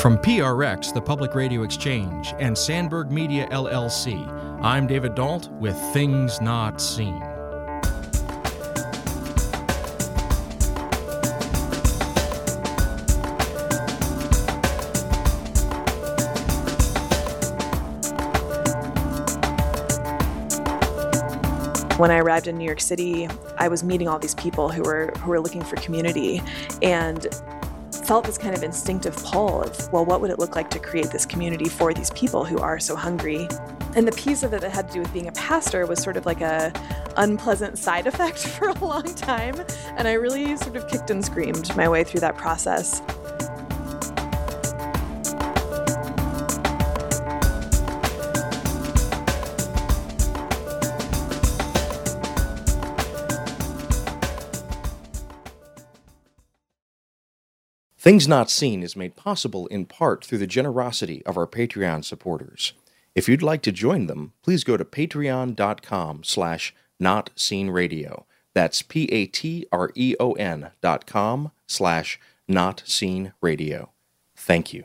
From PRX, the Public Radio Exchange, and Sandberg Media LLC, I'm David Dault with Things Not Seen. When I arrived in New York City, I was meeting all these people who were who were looking for community and felt this kind of instinctive pull of, well, what would it look like to create this community for these people who are so hungry? And the piece of it that had to do with being a pastor was sort of like a unpleasant side effect for a long time. And I really sort of kicked and screamed my way through that process. Things Not Seen is made possible in part through the generosity of our Patreon supporters. If you'd like to join them, please go to patreon.com slash notseenradio. That's P-A-T-R-E-O-N dot com slash notseenradio. Thank you.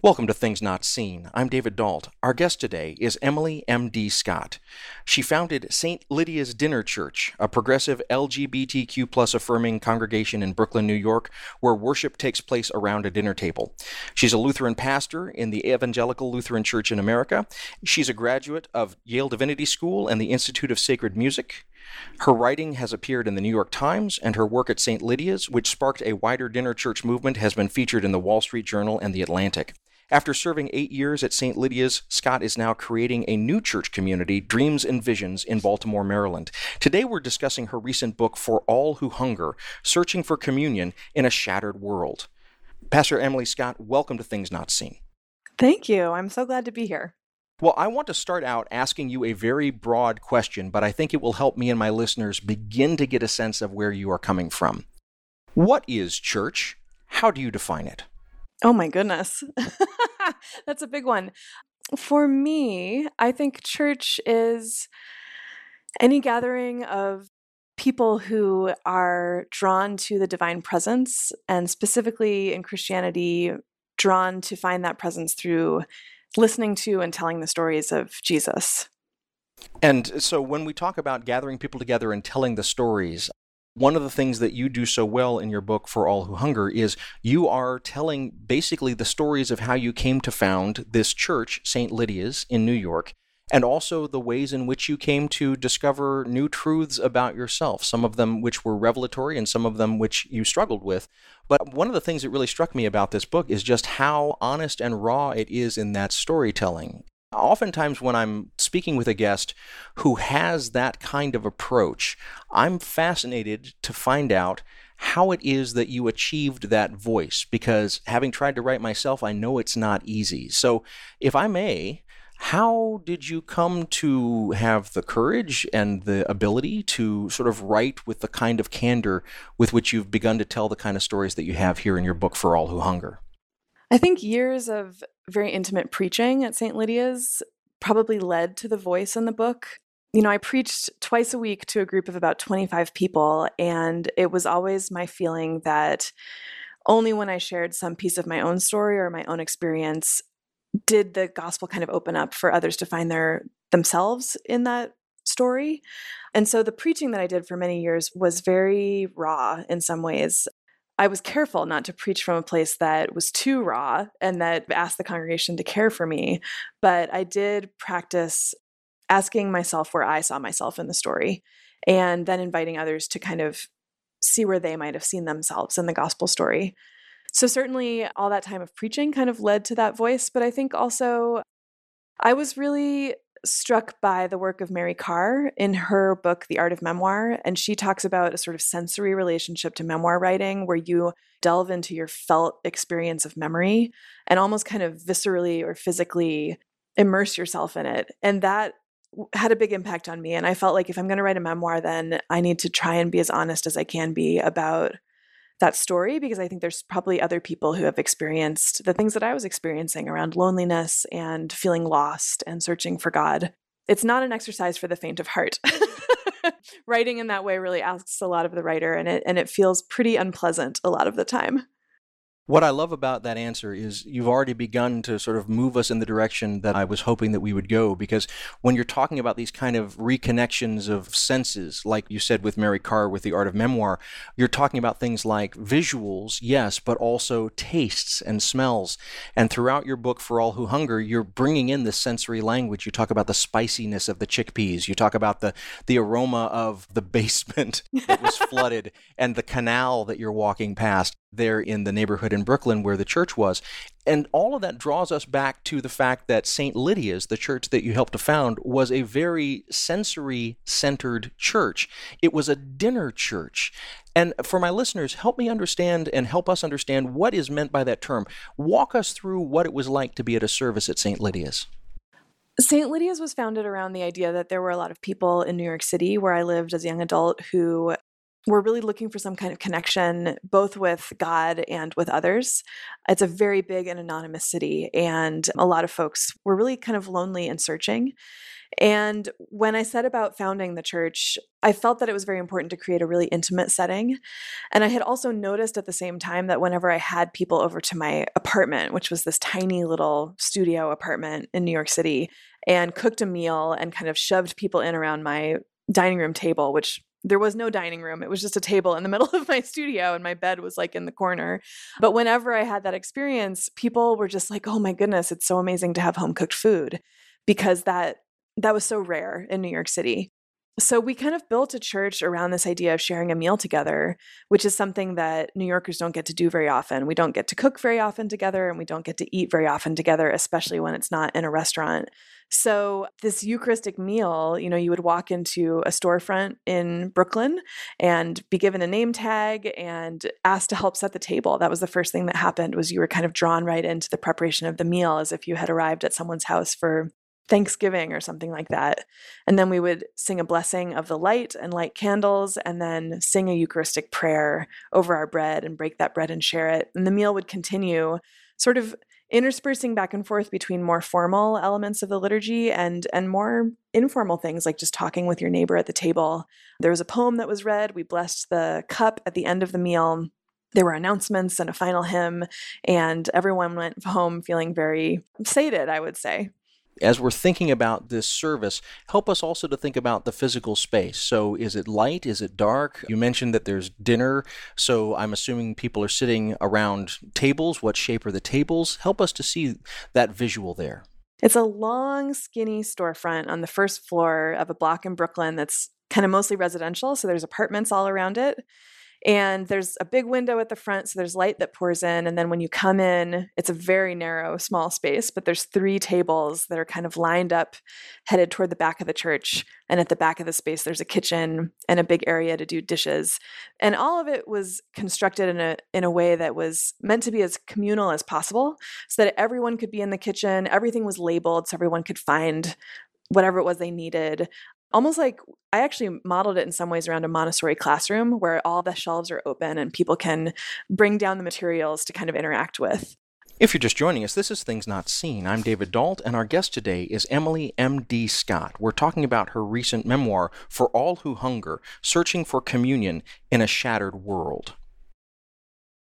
Welcome to Things Not Seen. I'm David Dault. Our guest today is Emily M.D. Scott. She founded St. Lydia's Dinner Church, a progressive LGBTQ plus affirming congregation in Brooklyn, New York, where worship takes place around a dinner table. She's a Lutheran pastor in the Evangelical Lutheran Church in America. She's a graduate of Yale Divinity School and the Institute of Sacred Music. Her writing has appeared in the New York Times, and her work at St. Lydia's, which sparked a wider dinner church movement, has been featured in the Wall Street Journal and the Atlantic. After serving eight years at St. Lydia's, Scott is now creating a new church community, Dreams and Visions, in Baltimore, Maryland. Today we're discussing her recent book, For All Who Hunger Searching for Communion in a Shattered World. Pastor Emily Scott, welcome to Things Not Seen. Thank you. I'm so glad to be here. Well, I want to start out asking you a very broad question, but I think it will help me and my listeners begin to get a sense of where you are coming from. What is church? How do you define it? Oh my goodness. That's a big one. For me, I think church is any gathering of people who are drawn to the divine presence, and specifically in Christianity, drawn to find that presence through listening to and telling the stories of Jesus. And so when we talk about gathering people together and telling the stories, one of the things that you do so well in your book for all who hunger is you are telling basically the stories of how you came to found this church st lydia's in new york and also the ways in which you came to discover new truths about yourself some of them which were revelatory and some of them which you struggled with. But one of the things that really struck me about this book is just how honest and raw it is in that storytelling Oftentimes, when I'm speaking with a guest who has that kind of approach, I'm fascinated to find out how it is that you achieved that voice because having tried to write myself, I know it's not easy. So, if I may, how did you come to have the courage and the ability to sort of write with the kind of candor with which you've begun to tell the kind of stories that you have here in your book, For All Who Hunger? I think years of very intimate preaching at St. Lydia's probably led to the voice in the book. You know, I preached twice a week to a group of about 25 people, and it was always my feeling that only when I shared some piece of my own story or my own experience did the gospel kind of open up for others to find their themselves in that story. And so the preaching that I did for many years was very raw in some ways. I was careful not to preach from a place that was too raw and that asked the congregation to care for me. But I did practice asking myself where I saw myself in the story and then inviting others to kind of see where they might have seen themselves in the gospel story. So, certainly, all that time of preaching kind of led to that voice. But I think also I was really struck by the work of Mary Karr in her book, The Art of Memoir. And she talks about a sort of sensory relationship to memoir writing where you delve into your felt experience of memory and almost kind of viscerally or physically immerse yourself in it. And that had a big impact on me. And I felt like if I'm going to write a memoir, then I need to try and be as honest as I can be about that story because I think there's probably other people who have experienced the things that I was experiencing around loneliness and feeling lost and searching for God. It's not an exercise for the faint of heart. Writing in that way really asks a lot of the writer and it and it feels pretty unpleasant a lot of the time. What I love about that answer is you've already begun to sort of move us in the direction that I was hoping that we would go. Because when you're talking about these kind of reconnections of senses, like you said with Mary Karr with the art of memoir, you're talking about things like visuals, yes, but also tastes and smells. And throughout your book, For All Who Hunger, you're bringing in this sensory language. You talk about the spiciness of the chickpeas. You talk about the, the aroma of the basement that was flooded and the canal that you're walking past there in the neighborhood in Brooklyn where the church was. And all of that draws us back to the fact that St. Lydia's, the church that you helped to found, was a very sensory centered church. It was a dinner church. And for my listeners, help me understand and help us understand what is meant by that term. Walk us through what it was like to be at a service at St. Lydia's. St. Lydia's was founded around the idea that there were a lot of people in New York City, where I lived as a young adult, who we're really looking for some kind of connection both with God and with others. It's a very big and anonymous city, and a lot of folks were really kind of lonely and searching. And when I set about founding the church, I felt that it was very important to create a really intimate setting. And I had also noticed at the same time that whenever I had people over to my apartment, which was this tiny little studio apartment in New York City, and cooked a meal and kind of shoved people in around my dining room table, which there was no dining room. It was just a table in the middle of my studio, and my bed was like in the corner. But whenever I had that experience, people were just like, oh my goodness, it's so amazing to have home cooked food because that that was so rare in New York City. So we kind of built a church around this idea of sharing a meal together, which is something that New Yorkers don't get to do very often. We don't get to cook very often together and we don't get to eat very often together, especially when it's not in a restaurant. So this Eucharistic meal, you know, you would walk into a storefront in Brooklyn and be given a name tag and asked to help set the table. That was the first thing that happened was you were kind of drawn right into the preparation of the meal as if you had arrived at someone's house for Thanksgiving or something like that. And then we would sing a blessing of the light and light candles, and then sing a Eucharistic prayer over our bread and break that bread and share it. And the meal would continue, sort of interspersing back and forth between more formal elements of the liturgy and and more informal things like just talking with your neighbor at the table. There was a poem that was read. We blessed the cup at the end of the meal there were announcements and a final hymn, and everyone went home feeling very sated, I would say as we're thinking about this service, help us also to think about the physical space. So, is it light? Is it dark? You mentioned that there's dinner. So, I'm assuming people are sitting around tables. What shape are the tables? Help us to see that visual there. It's a long, skinny storefront on the first floor of a block in Brooklyn that's kind of mostly residential. So, there's apartments all around it. And there's a big window at the front, so there's light that pours in. And then when you come in, it's a very narrow, small space, but there's three tables that are kind of lined up, headed toward the back of the church. And at the back of the space, there's a kitchen and a big area to do dishes. And all of it was constructed in a in a way that was meant to be as communal as possible, so that everyone could be in the kitchen. Everything was labeled, so everyone could find whatever it was they needed almost like I actually modeled it in some ways around a Montessori classroom where all the shelves are open and people can bring down the materials to kind of interact with. If you're just joining us, this is Things Not Seen. I'm David Dault, and our guest today is Emily M.D. Scott. We're talking about her recent memoir, For All Who Hunger Searching for Communion in a Shattered World.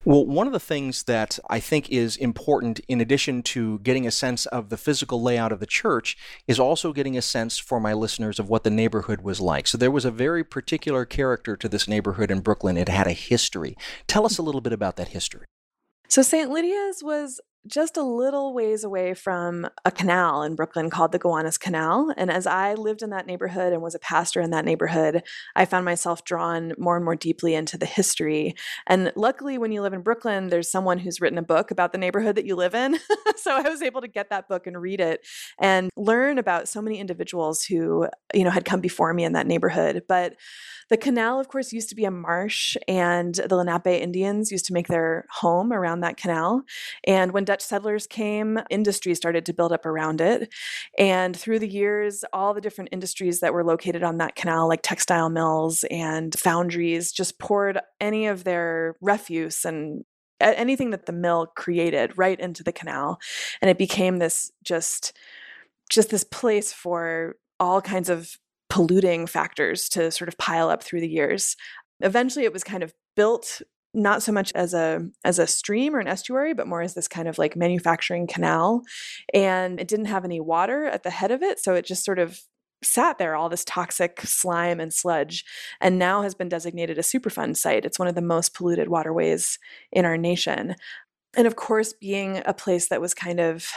Well, one of the things that I think is important, in addition to getting a sense of the physical layout of the church, is also getting a sense for my listeners of what the neighborhood was like. So there was a very particular character to this neighborhood in Brooklyn. It had a history. Tell us a little bit about that history. So St. Lydia's was just a little ways away from a canal in Brooklyn called the Gowanus Canal. And as I lived in that neighborhood and was a pastor in that neighborhood, I found myself drawn more and more deeply into the history. And luckily, when you live in Brooklyn, there's someone who's written a book about the neighborhood that you live in. so I was able to get that book and read it and learn about so many individuals who, you know, had come before me in that neighborhood. But the canal, of course, used to be a marsh, and the Lenape Indians used to make their home around that canal. And when Dutch settlers came, industry started to build up around it. And through the years, all the different industries that were located on that canal, like textile mills and foundries, just poured any of their refuse and anything that the mill created right into the canal. And it became this just just this place for all kinds of polluting factors to sort of pile up through the years. Eventually, it was kind of built not so much as a as a stream or an estuary, but more as this kind of like manufacturing canal. And it didn't have any water at the head of it, so it just sort of sat there, all this toxic slime and sludge, and now has been designated a Superfund site. It's one of the most polluted waterways in our nation. And of course, being a place that was kind of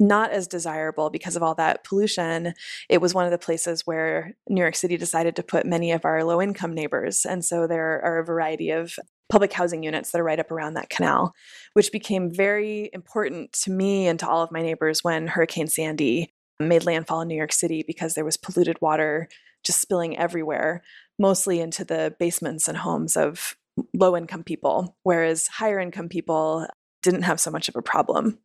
not as desirable because of all that pollution. It was one of the places where New York City decided to put many of our low income neighbors. And so there are a variety of public housing units that are right up around that canal, which became very important to me and to all of my neighbors when Hurricane Sandy made landfall in New York City because there was polluted water just spilling everywhere, mostly into the basements and homes of low income people, whereas higher income people didn't have so much of a problem.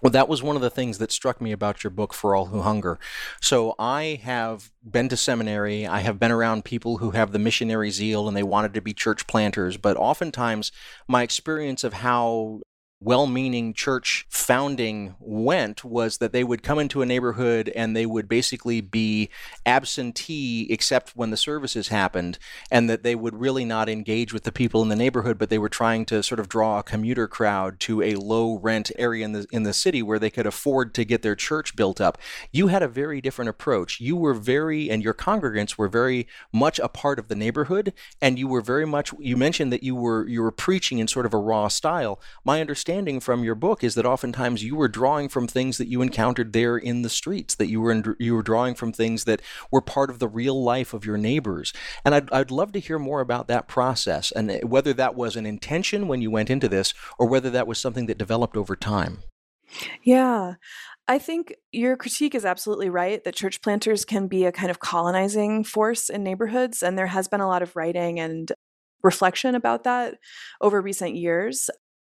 Well, that was one of the things that struck me about your book, For All Who Hunger. So I have been to seminary. I have been around people who have the missionary zeal and they wanted to be church planters. But oftentimes, my experience of how well meaning church founding went was that they would come into a neighborhood and they would basically be absentee except when the services happened, and that they would really not engage with the people in the neighborhood, but they were trying to sort of draw a commuter crowd to a low rent area in the, in the city where they could afford to get their church built up. You had a very different approach. You were very, and your congregants were very much a part of the neighborhood, and you were very much, you mentioned that you were, you were preaching in sort of a raw style. My understanding understanding from your book is that oftentimes you were drawing from things that you encountered there in the streets, that you were in, you were drawing from things that were part of the real life of your neighbors. And I'd, I'd love to hear more about that process and uh, whether that was an intention when you went into this or whether that was something that developed over time. Yeah. I think your critique is absolutely right that church planters can be a kind of colonizing force in neighborhoods. And there has been a lot of writing and reflection about that over recent years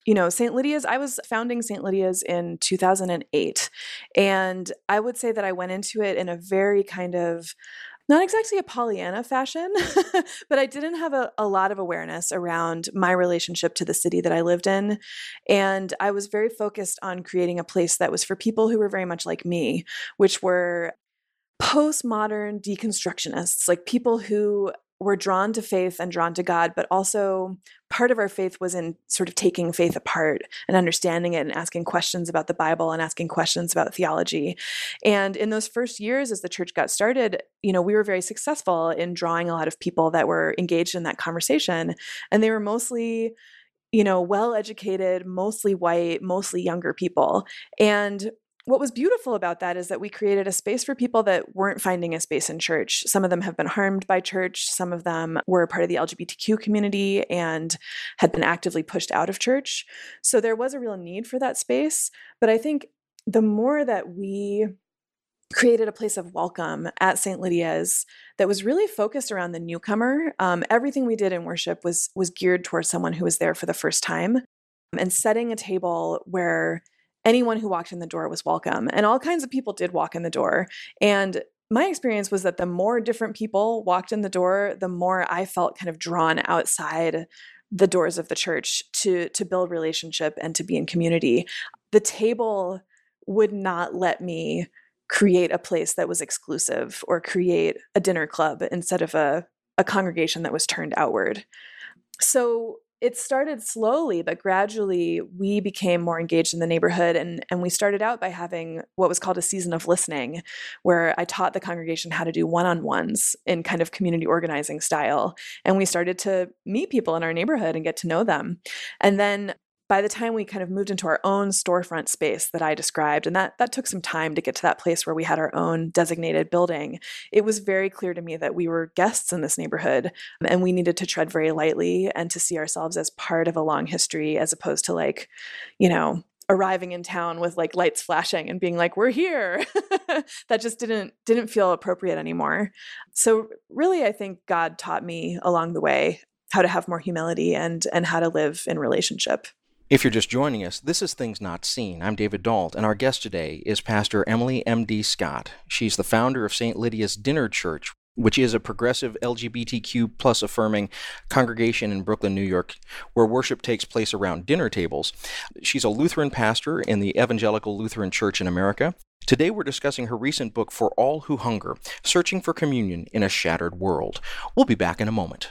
you know, St. Lydia's, I was founding St. Lydia's in 2008. And I would say that I went into it in a very kind of not exactly a Pollyanna fashion, but I didn't have a, a, lot of awareness around my relationship to the city that I lived in. And I was very focused on creating a place that was for people who were very much like me, which were postmodern deconstructionists, like people who were drawn to faith and drawn to God, but also part of our faith was in sort of taking faith apart and understanding it and asking questions about the Bible and asking questions about theology. And in those first years, as the church got started, you know, we were very successful in drawing a lot of people that were engaged in that conversation. And they were mostly you know, well educated, mostly white, mostly younger people. And what was beautiful about that is that we created a space for people that weren't finding a space in church. Some of them have been harmed by church, some of them were part of the LGBTQ community and had been actively pushed out of church. So there was a real need for that space. But I think the more that we created a place of welcome at St. Lydia's that was really focused around the newcomer. Um, everything we did in worship was was geared towards someone who was there for the first time, and setting a table where anyone who walked in the door was welcome. And all kinds of people did walk in the door. And my experience was that the more different people walked in the door, the more I felt kind of drawn outside the doors of the church to to build relationship and to be in community. The table would not let me create a place that was exclusive or create a dinner club instead of a, a congregation that was turned outward. So it started slowly, but gradually we became more engaged in the neighborhood. And, and we started out by having what was called a season of listening, where I taught the congregation how to do one on ones in kind of community organizing style. And we started to meet people in our neighborhood and get to know them. And then by the time we kind of moved into our own storefront space that I described, and that that took some time to get to that place where we had our own designated building, it was very clear to me that we were guests in this neighborhood um, and we needed to tread very lightly and to see ourselves as part of a long history as opposed to like, you know, arriving in town with like lights flashing and being like we're here. That just didn't didn't feel appropriate anymore. So really i think god taught me along the way how to have more humility and and how to live in relationship if you're just joining us, this is Things Not Seen. I'm David Dault, and our guest today is Pastor Emily M.D. Scott. She's the founder of St. Lydia's Dinner Church, which is a progressive LGBTQ plus affirming congregation in Brooklyn, New York, where worship takes place around dinner tables. She's a Lutheran pastor in the Evangelical Lutheran Church in America. Today we're discussing her recent book, For All Who Hunger Searching for Communion in a Shattered World. We'll be back in a moment.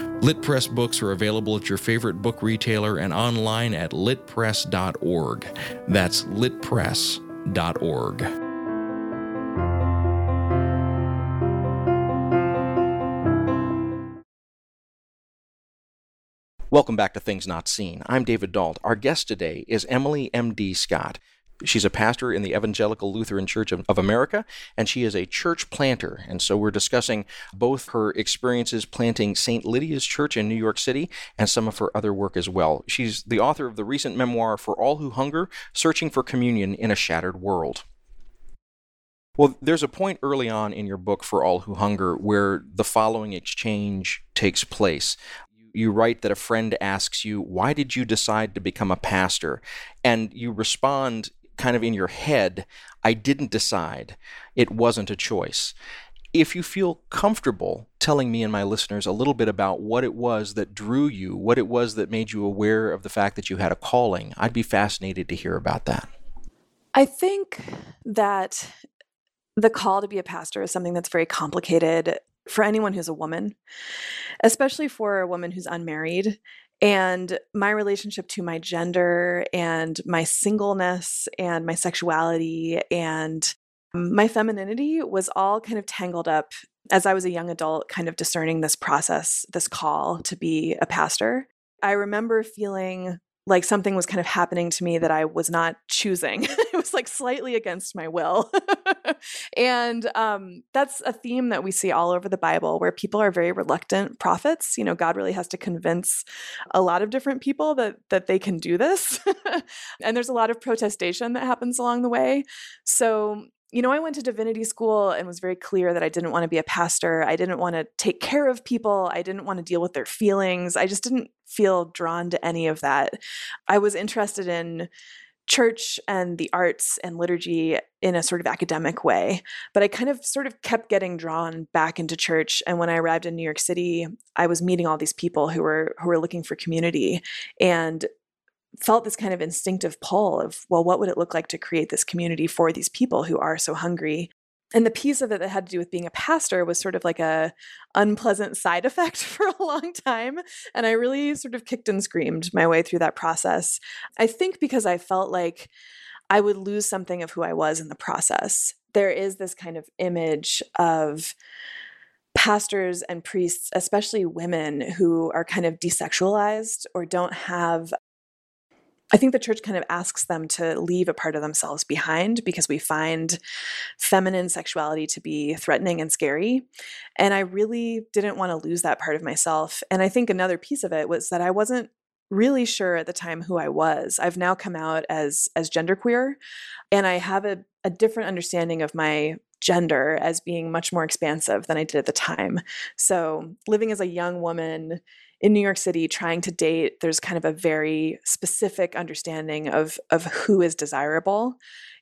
Lit Press books are available at your favorite book retailer and online at litpress.org. That's litpress.org. Welcome back to Things Not Seen. I'm David Dault. Our guest today is Emily M.D. Scott. She's a pastor in the Evangelical Lutheran Church of, of, America, and she is a church planter. And so we're discussing both her experiences planting St. Lydia's Church in New York City and some of her other work as well. She's the author of the recent memoir, For All Who Hunger Searching for Communion in a Shattered World. Well, there's a point early on in your book, For All Who Hunger, where the following exchange takes place you write that a friend asks you, Why did you decide to become a pastor? And you respond kind of in your head, I didn't decide. It wasn't a choice. If you feel comfortable telling me and my listeners a little bit about what it was that drew you, what it was that made you aware of the fact that you had a calling, I'd be fascinated to hear about that. I think that the call to be a pastor is something that's very complicated for anyone who's a woman, especially for a woman who's unmarried. And my relationship to my gender and my singleness and my sexuality and um, my femininity was all kind of tangled up as I was a young adult, kind of discerning this process, this call to be a pastor. I remember feeling like something was kind of happening to me that I was not choosing. it was like slightly against my will. and um, that's a theme that we see all over the Bible where people are very reluctant prophets. You know, God really has to convince a lot of different people that that they can do this. and there's a lot of protestation that happens along the way. So you know, I went to divinity school and was very clear that I didn't want to be a pastor. I didn't want to take care of people. I didn't want to deal with their feelings. I just didn't feel drawn to any of that. I was interested in church and the arts and liturgy in a sort of academic way. But I kind of sort of kept getting drawn back into church. And when I arrived in New York City, I was meeting all these people who were who were looking for community. And felt this kind of instinctive pull of, well, what would it look like to create this community for these people who are so hungry? And the piece of it that had to do with being a pastor was sort of like a unpleasant side effect for a long time. And I really sort of kicked and screamed my way through that process. I think because I felt like I would lose something of who I was in the process. There is this kind of image of pastors and priests, especially women who are kind of desexualized or don't have I think the church kind of asks them to leave a part of themselves behind because we find feminine sexuality to be threatening and scary. And I really didn't want to lose that part of myself. And I think another piece of it was that I wasn't really sure at the time who I was. I've now come out as as genderqueer and I have a, a different understanding of my gender as being much more expansive than I did at the time. So living as a young woman in New York City trying to date, there's kind of a very specific understanding of of who is desirable.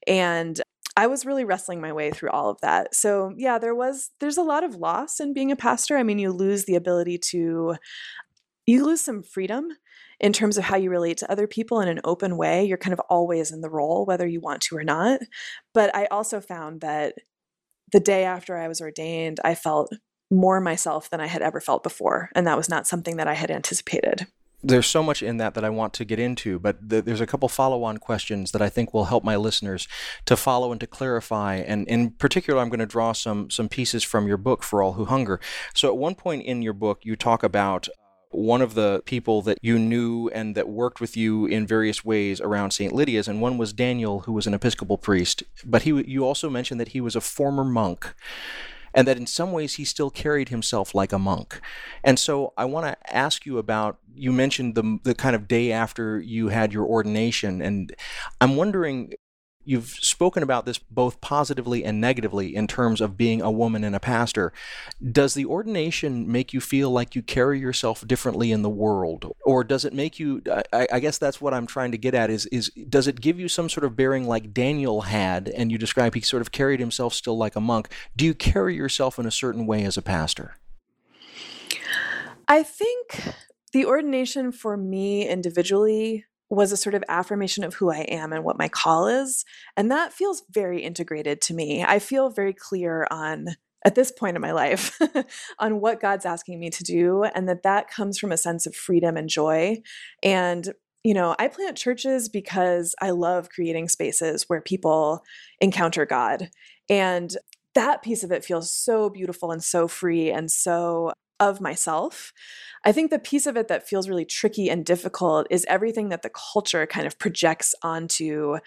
And I was really wrestling my way through all of that. So, yeah, there was there's a lot of loss in being a pastor. I mean, you lose the ability to you lose some freedom in terms of how you relate to other people in an open way. You're kind of always in the role whether you want to or not. But I also found that the day after I was ordained, I felt more myself than I had ever felt before. And that was not something that I had anticipated. There's so much in that that I want to get into, but th- there's a couple follow on questions that I think will help my listeners to follow and to clarify. And in particular, I'm going to draw some, some pieces from your book, For All Who Hunger. So at one point in your book, you talk about uh, one of the people that you knew and that worked with you in various ways around St. Lydia's, and one was Daniel, who was an Episcopal priest. But he, you also mentioned that he was a former monk and that in some ways he still carried himself like a monk. And so I want to ask you about you mentioned the the kind of day after you had your ordination and I'm wondering you've spoken about this both positively and negatively in terms of being a woman and a pastor. Does the ordination make you feel like you carry yourself differently in the world, or does it make you? I, I guess that's what I'm trying to get at. Is is does it give you some sort of bearing like Daniel had, and you describe he sort of carried himself still like a monk? Do you carry yourself in a certain way as a pastor? I think the ordination for me individually was a sort of affirmation of who I am and what my call is. And that feels very integrated to me. I feel very clear on at this point in my life on what God's asking me to do and that that comes from a sense of freedom and joy. And you know, I plant churches because I love creating spaces where people encounter God. And that piece of it feels so beautiful and so free and so of myself. I think the piece of it that feels really tricky and difficult is everything that the culture kind of projects onto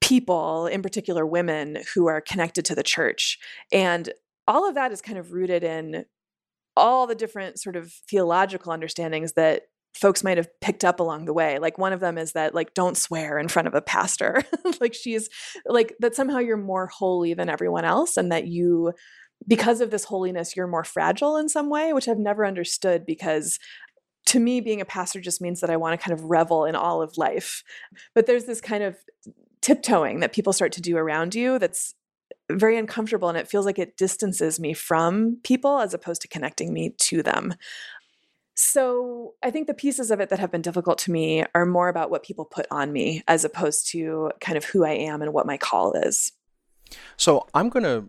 people, in particular women, who are connected to the church. And all of that is kind of rooted in all the different sort of theological understandings that folks might have picked up along the way like one of them is that like don't swear in front of a pastor like she's like that somehow you're more holy than everyone else and that you because of this holiness, you're more fragile in some way, which I've never understood because to me, being a pastor just means that I want to kind of revel in all of life. But there's this kind of tiptoeing that people start to do around you that's very uncomfortable and it feels like it distances me from people as opposed to connecting me to them. So I think the pieces of it that have been difficult to me are more about what people put on me as opposed to kind of who I am and what my call is. So I'm going to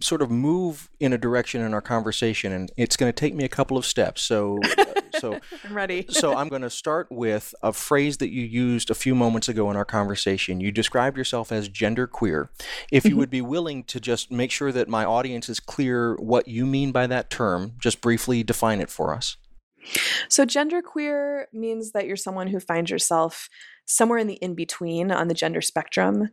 sort of move in a direction in our conversation, and it's going to take me a couple of steps. So, uh, so I'm ready. so I'm going to start with a phrase that you used a few moments ago in our conversation. You described yourself as gender queer. If you mm-hmm. would be willing to just make sure that my audience is clear what you mean by that term, just briefly define it for us. So, genderqueer means that you're someone who finds yourself somewhere in the in between on the gender spectrum.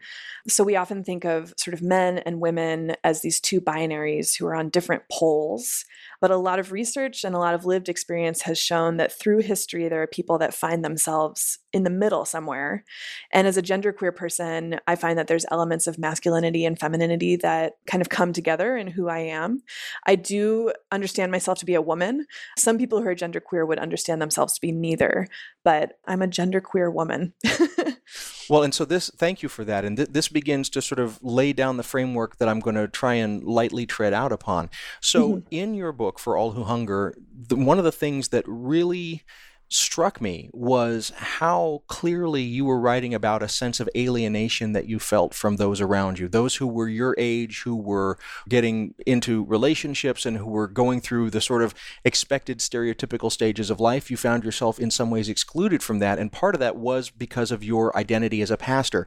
So we often think of sort of men and women as these two binaries who are on different poles. But a lot of research and a lot of lived experience has shown that through history, there are people that find themselves in the middle somewhere. And as a genderqueer person, I find that there's elements of masculinity and femininity that kind of come together in who I am. I do understand myself to be a woman. Some people who are genderqueer would understand themselves to be neither, but I'm a genderqueer woman. well, and so this, thank you for that. And th- this begins to sort of lay down the framework that I'm going to try and lightly tread out upon. So, mm-hmm. in your book, For All Who Hunger, the, one of the things that really struck me was how clearly you were writing about a sense of alienation that you felt from those around you, those who were your age, who were getting into relationships and who were going through the sort of expected stereotypical stages of life. You found yourself in some ways excluded from that. And part of that was because of your identity as a pastor.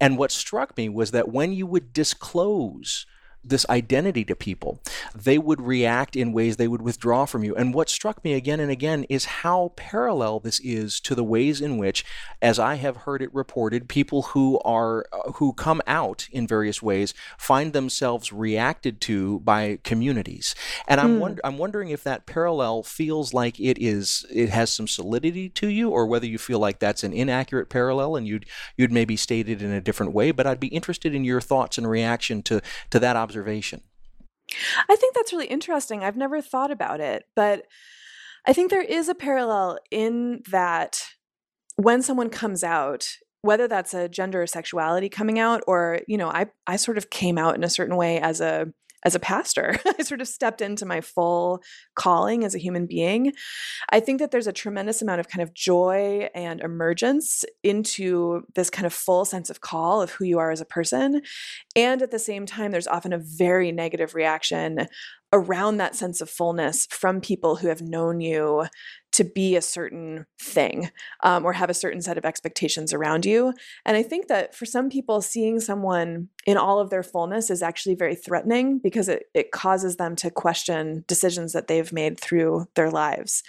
And what struck me was that when you would disclose this identity to people, they would react in ways they would withdraw from you. And what struck me again and again is how parallel this is to the ways in which, as I have heard it reported, people who are uh, who come out in various ways find themselves reacted to by communities. And I'm hmm. wonder, I'm wondering if that parallel feels like it is it has some solidity to you, or whether you feel like that's an inaccurate parallel and you'd you'd maybe state it in a different way. But I'd be interested in your thoughts and reaction to to that observation observation. I think that's really interesting. I've never thought about it, but I think there is a parallel in that when someone comes out, whether that's a gender or sexuality coming out, or, you know, I, I sort of came out in a certain way as a as a pastor. I sort of stepped into my full calling as a human being. I think that there's a tremendous amount of kind of joy and emergence into this kind of full sense of call of who you are as a person. And at the same time, there's often a very negative reaction around that sense of fullness from people who have known you to be a certain thing um, or have a certain set of expectations around you. And I think that for some people, seeing someone in all of their fullness is actually very threatening because it, it causes them to question decisions that they've made through their lives.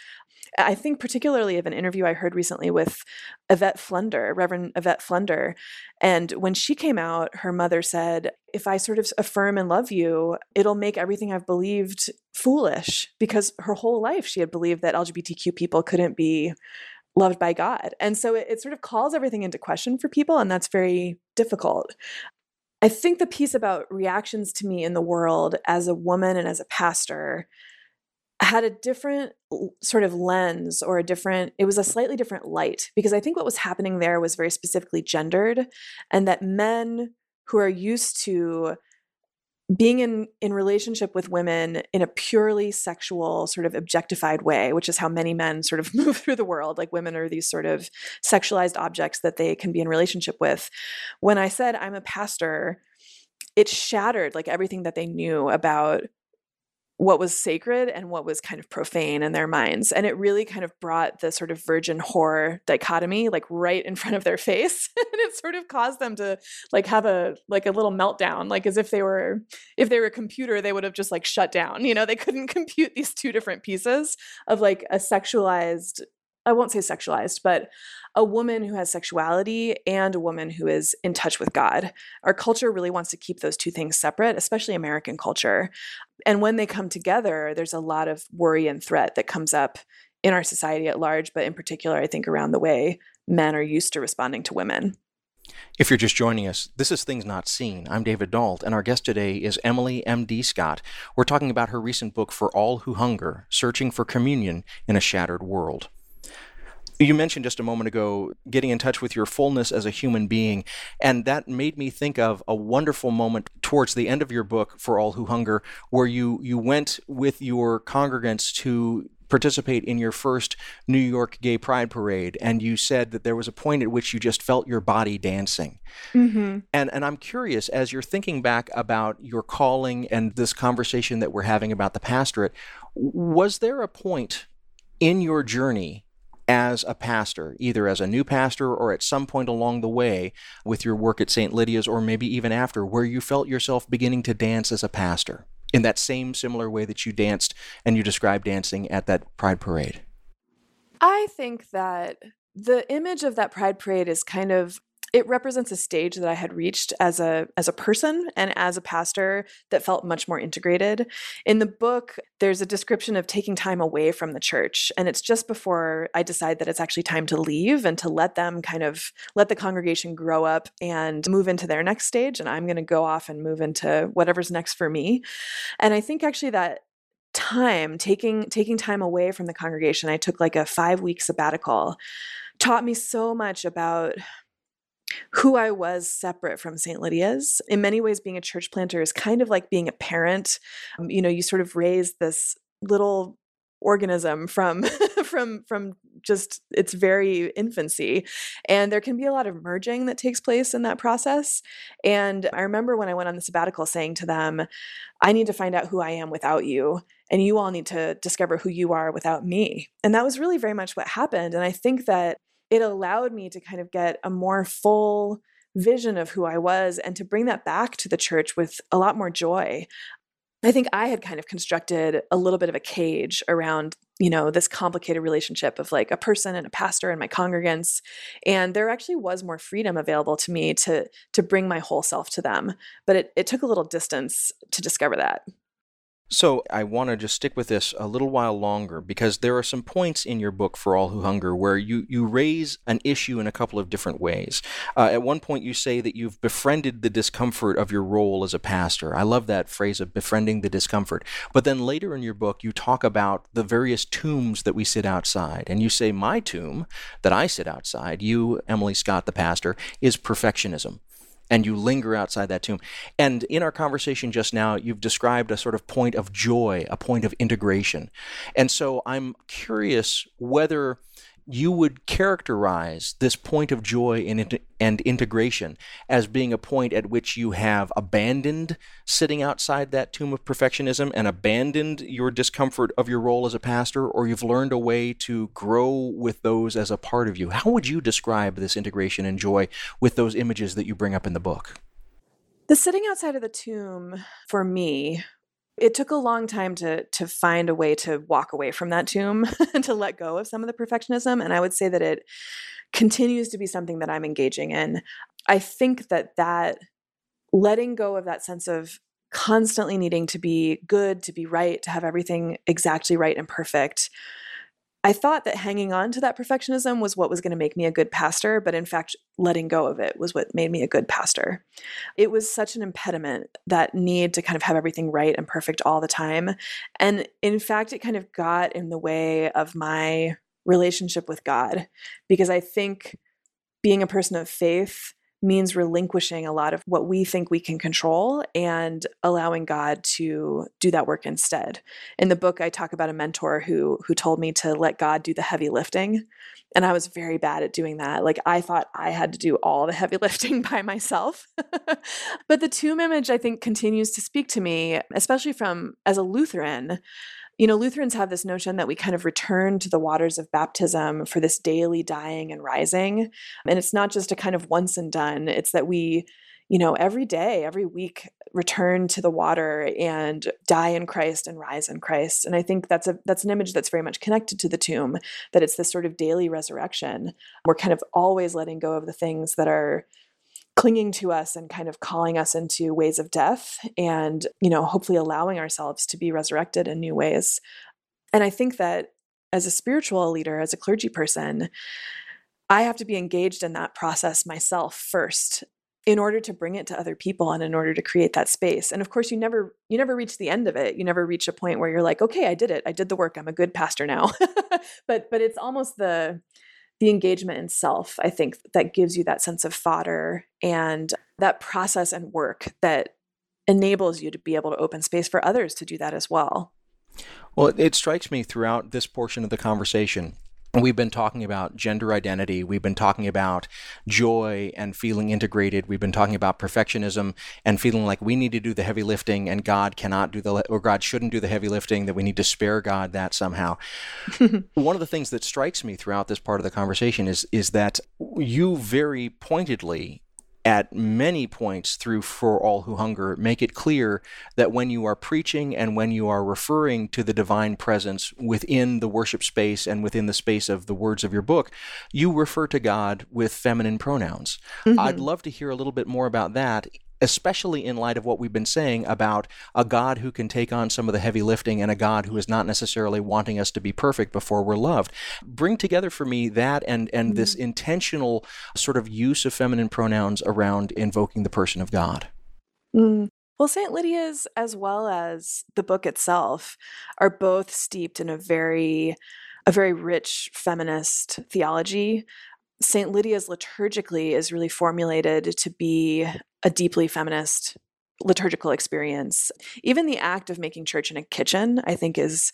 I think particularly of an interview I heard recently with Yvette Flunder, Reverend Yvette Flunder. And when she came out, her mother said, If I sort of affirm and love you, it'll make everything I've believed foolish because her whole life she had believed that LGBTQ people couldn't be loved by God. And so it, it sort of calls everything into question for people, and that's very difficult. I think the piece about reactions to me in the world as a woman and as a pastor had a different sort of lens or a different it was a slightly different light because i think what was happening there was very specifically gendered and that men who are used to being in in relationship with women in a purely sexual sort of objectified way which is how many men sort of move through the world like women are these sort of sexualized objects that they can be in relationship with. When i said i'm a pastor it shattered like everything that they knew about what was sacred and what was kind of profane in their minds and it really kind of brought the sort of virgin whore dichotomy like right in front of their face and it sort of caused them to like have a like a little meltdown like as if they were if they were a computer they would have just like shut down you know they couldn't compute these two different pieces of like a sexualized I won't say sexualized, but a woman who has sexuality and a woman who is in touch with God. Our culture really wants to keep those two things separate, especially American culture. And when they come together, there's a lot of worry and threat that comes up in our society at large, but in particular, I think around the way men are used to responding to women. If you're just joining us, this is Things Not Seen. I'm David Dault, and our guest today is Emily M.D. Scott. We're talking about her recent book, For All Who Hunger Searching for Communion in a Shattered World. You mentioned just a moment ago getting in touch with your fullness as a human being, and that made me think of a wonderful moment towards the end of your book, For All Who Hunger, where you, you went with your congregants to participate in your first New York Gay Pride Parade, and you said that there was a point at which you just felt your body dancing. Mm-hmm. And and I'm curious, as you're thinking back about your calling and this conversation that we're having about the pastorate, was there a point in your journey as a pastor, either as a new pastor or at some point along the way with your work at St. Lydia's or maybe even after, where you felt yourself beginning to dance as a pastor in that same similar way that you danced and you described dancing at that Pride Parade? I think that the image of that Pride Parade is kind of it represents a stage that I had reached as a as a person and as a pastor that felt much more integrated. In the book, there's a description of taking time away from the church, and it's just before I decide that it's actually time to leave and to let them kind of let the congregation grow up and move into their next stage, and I'm going to go off and move into whatever's next for me. And I think actually that time taking taking time away from the congregation, I took like a 5 week sabbatical taught me so much about who I was separate from St. Lydia's. In many ways, being a church planter is kind of like being a parent. Um, you know, you sort of raise this little organism from from from just its very infancy and there can be a lot of merging that takes place in that process and i remember when i went on the sabbatical saying to them i need to find out who i am without you and you all need to discover who you are without me and that was really very much what happened and i think that it allowed me to kind of get a more full vision of who I was and to bring that back to the church with a lot more joy. I think I had kind of constructed a little bit of a cage around, you know, this complicated relationship of like a person and a pastor and my congregants. And there actually was more freedom available to me to to bring my whole self to them. But it, it took a little distance to discover that. So I want to just stick with this a little while longer because there are some points in your book for all who hunger where you you raise an issue in a couple of different ways. Uh, at one point, you say that you've befriended the discomfort of your role as a pastor. I love that phrase of befriending the discomfort. But then later in your book, you talk about the various tombs that we sit outside, and you say my tomb that I sit outside, you Emily Scott, the pastor, is perfectionism and you linger outside that tomb. And in our conversation just now, you've described a sort of point of joy, a point of integration. And so I'm curious whether you would characterize this point of joy and, and integration as being a point at which you have abandoned sitting outside that tomb of perfectionism and abandoned your discomfort of your role as a pastor, or you've learned a way to grow with those as a part of you. How would you describe this integration and joy with those images that you bring up in the book? The sitting outside of the tomb for me it took a long time to to find a way to walk away from that tomb and to let go of some of the perfectionism and i would say that it continues to be something that i'm engaging in. I think that that letting go of that sense of constantly needing to be good to be right to have everything exactly right and perfect I thought that hanging on to that perfectionism was what was going to make me a good pastor, but in fact, letting go of it was what made me a good pastor. It was such an impediment, that need to kind of have everything right and perfect all the time. And in fact, it kind of got in the way of my relationship with God because I think being a person of faith means relinquishing a lot of what we think we can control and allowing God to do that work instead. In the book I talk about a mentor who who told me to let God do the heavy lifting and I was very bad at doing that. Like I thought I had to do all the heavy lifting by myself. but the tomb image I think continues to speak to me especially from as a Lutheran you know, Lutherans have this notion that we kind of return to the waters of baptism for this daily dying and rising. And it's not just a kind of once and done, it's that we, you know, every day, every week return to the water and die in Christ and rise in Christ. And I think that's a that's an image that's very much connected to the tomb, that it's this sort of daily resurrection. We're kind of always letting go of the things that are clinging to us and kind of calling us into ways of death and you know hopefully allowing ourselves to be resurrected in new ways. And i think that as a spiritual leader as a clergy person i have to be engaged in that process myself first in order to bring it to other people and in order to create that space. And of course you never you never reach the end of it. You never reach a point where you're like okay i did it. I did the work. I'm a good pastor now. But but it's almost the the engagement in self, I think that gives you that sense of fodder and that process and work that enables you to be able to open space for others to do that as well. Well, it strikes me throughout this portion of the conversation We've been talking about gender identity. We've been talking about joy and feeling integrated. We've been talking about perfectionism and feeling like we need to do the heavy lifting and God cannot do the, or God shouldn't do the heavy lifting, that we need to spare God that somehow. One of the things that strikes me throughout this part of the conversation is, is that you very pointedly at many points through For All Who Hunger make it clear that when you are preaching and when you are referring to the divine presence within the worship space and within the space of the words of your book, you refer to God with feminine pronouns. Mm-hmm. I'd love to hear a little bit more about that especially in light of what we've been saying about a God who can take on some of the heavy lifting and a God who is not necessarily wanting us to be perfect before we're loved. Bring together for me that and and this mm-hmm. intentional sort of use of feminine pronouns around invoking the person of God. Mm. Well, St. Lydia's, as well as the book itself, are both steeped in a very a very rich feminist theology. St. Lydia's liturgically is really formulated to be a deeply feminist liturgical experience. Even the act of making church in a kitchen, I think, is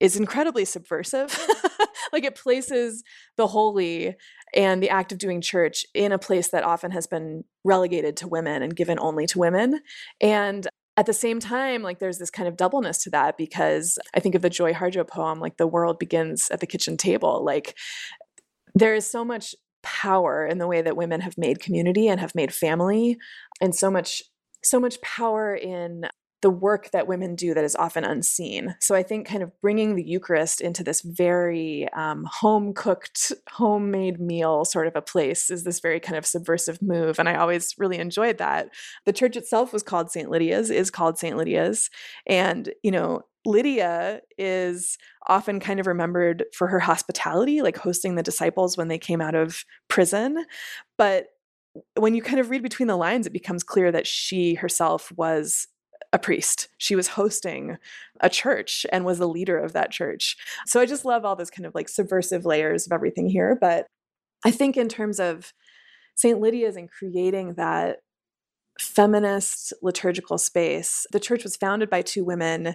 is incredibly subversive. like it places the holy and the act of doing church in a place that often has been relegated to women and given only to women. And at the same time, like there's this kind of doubleness to that because I think of the Joy Harjo poem, like the world begins at the kitchen table. Like there is so much power in the way that women have made community and have made family and so much so much power in the work that women do that is often unseen. So I think kind of bringing the Eucharist into this very um, home cooked, homemade meal sort of a place is this very kind of subversive move. And I always really enjoyed that. The church itself was called St. Lydia's, is called St. Lydia's. And, you know, Lydia is often kind of remembered for her hospitality, like hosting the disciples when they came out of prison. But when you kind of read between the lines, it becomes clear that she herself was a priest. She was hosting a church and was the leader of that church. So I just love all those kind of like subversive layers of everything here. But I think in terms of St. Lydia's and creating that feminist liturgical space, the church was founded by two women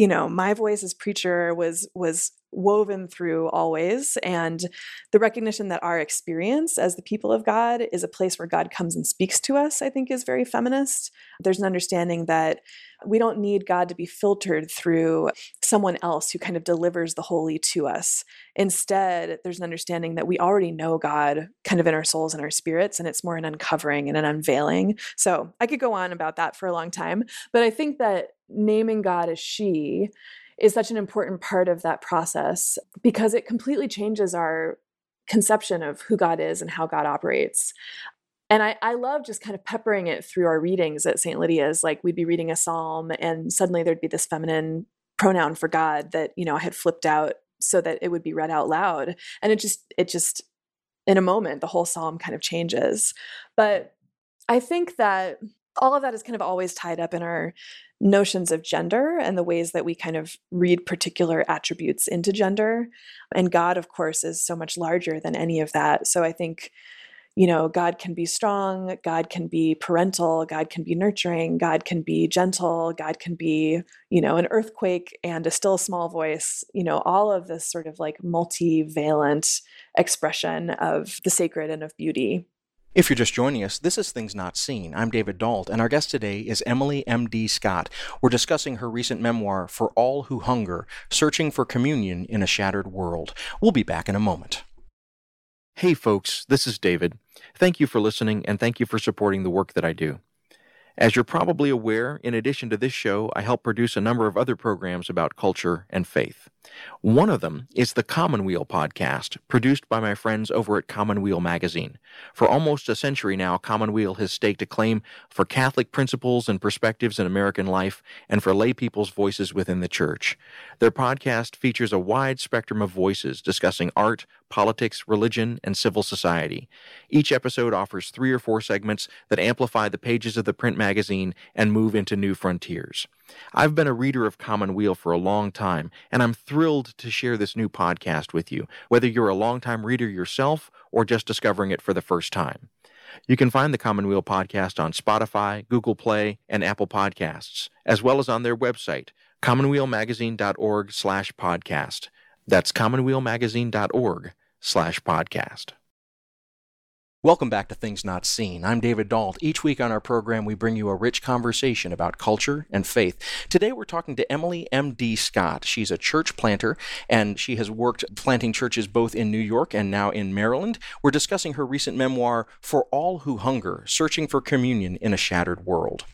you know my voice as preacher was was woven through always and the recognition that our experience as the people of God is a place where God comes and speaks to us I think is very feminist. There's an understanding that we don't need God to be filtered through someone else who kind of delivers the holy to us. Instead there's an understanding that we already know God kind of in our souls and our spirits and it's more an uncovering and an unveiling. So I could go on about that for a long time but I think that naming God as she is such an important part of that process because it completely changes our conception of who God is and how God operates. And I, I love just kind of peppering it through our readings at St. Lydia's. Like we'd be reading a psalm and suddenly there'd be this feminine pronoun for God that, you know, I had flipped out so that it would be read out loud. And it just, it just, in a moment, the whole psalm kind of changes. But I think that all of that is kind of always tied up in our notions of gender and the ways that we kind of read particular attributes into gender. And God, of course, is so much larger than any of that. So I think you know, God can be strong, God can be parental, God can be nurturing, God can be gentle, God can be, you know, an earthquake and a still small voice, you know, all of this sort of like multivalent expression of the sacred and of beauty. If you're just joining us, this is Things Not Seen. I'm David Dault, and our guest today is Emily M.D. Scott. We're discussing her recent memoir, For All Who Hunger Searching for Communion in a Shattered World. We'll be back in a moment. Hey, folks, this is David. Thank you for listening and thank you for supporting the work that I do. As you're probably aware, in addition to this show, I help produce a number of other programs about culture and faith. One of them is the Commonweal podcast, produced by my friends over at Commonweal Magazine. For almost a century now, Commonweal has staked a claim for Catholic principles and perspectives in American life and for lay people's voices within the church. Their podcast features a wide spectrum of voices discussing art, politics, religion, and civil society. Each episode offers three or four segments that amplify the pages of the print magazine and move into new frontiers. I've been a reader of Commonweal for a long time, and I'm thrilled to share this new podcast with you, whether you're a longtime reader yourself or just discovering it for the first time. You can find the Commonweal podcast on Spotify, Google Play, and Apple Podcasts, as well as on their website, commonwealmagazine.org slash podcast. That's commonwealmagazine.org slash podcast. Welcome back to Things Not Seen. I'm David Dault. Each week on our program, we bring you a rich conversation about culture and faith. Today, we're talking to Emily M.D. Scott. She's a church planter, and she has worked planting churches both in New York and now in Maryland. We're discussing her recent memoir, For All Who Hunger Searching for Communion in a Shattered World.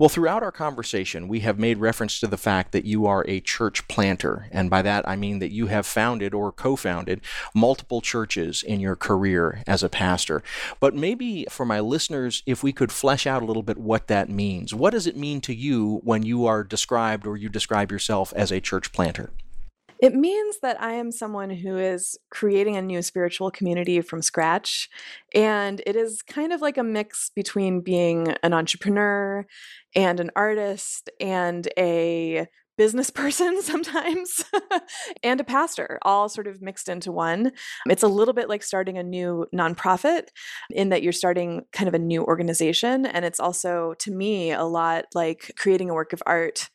Well, throughout our conversation, we have made reference to the fact that you are a church planter. And by that, I mean that you have founded or co founded multiple churches in your career as a pastor. But maybe for my listeners, if we could flesh out a little bit what that means. What does it mean to you when you are described or you describe yourself as a church planter? It means that I am someone who is creating a new spiritual community from scratch. And it is kind of like a mix between being an entrepreneur and an artist and a business person sometimes and a pastor, all sort of mixed into one. It's a little bit like starting a new nonprofit in that you're starting kind of a new organization. And it's also, to me, a lot like creating a work of art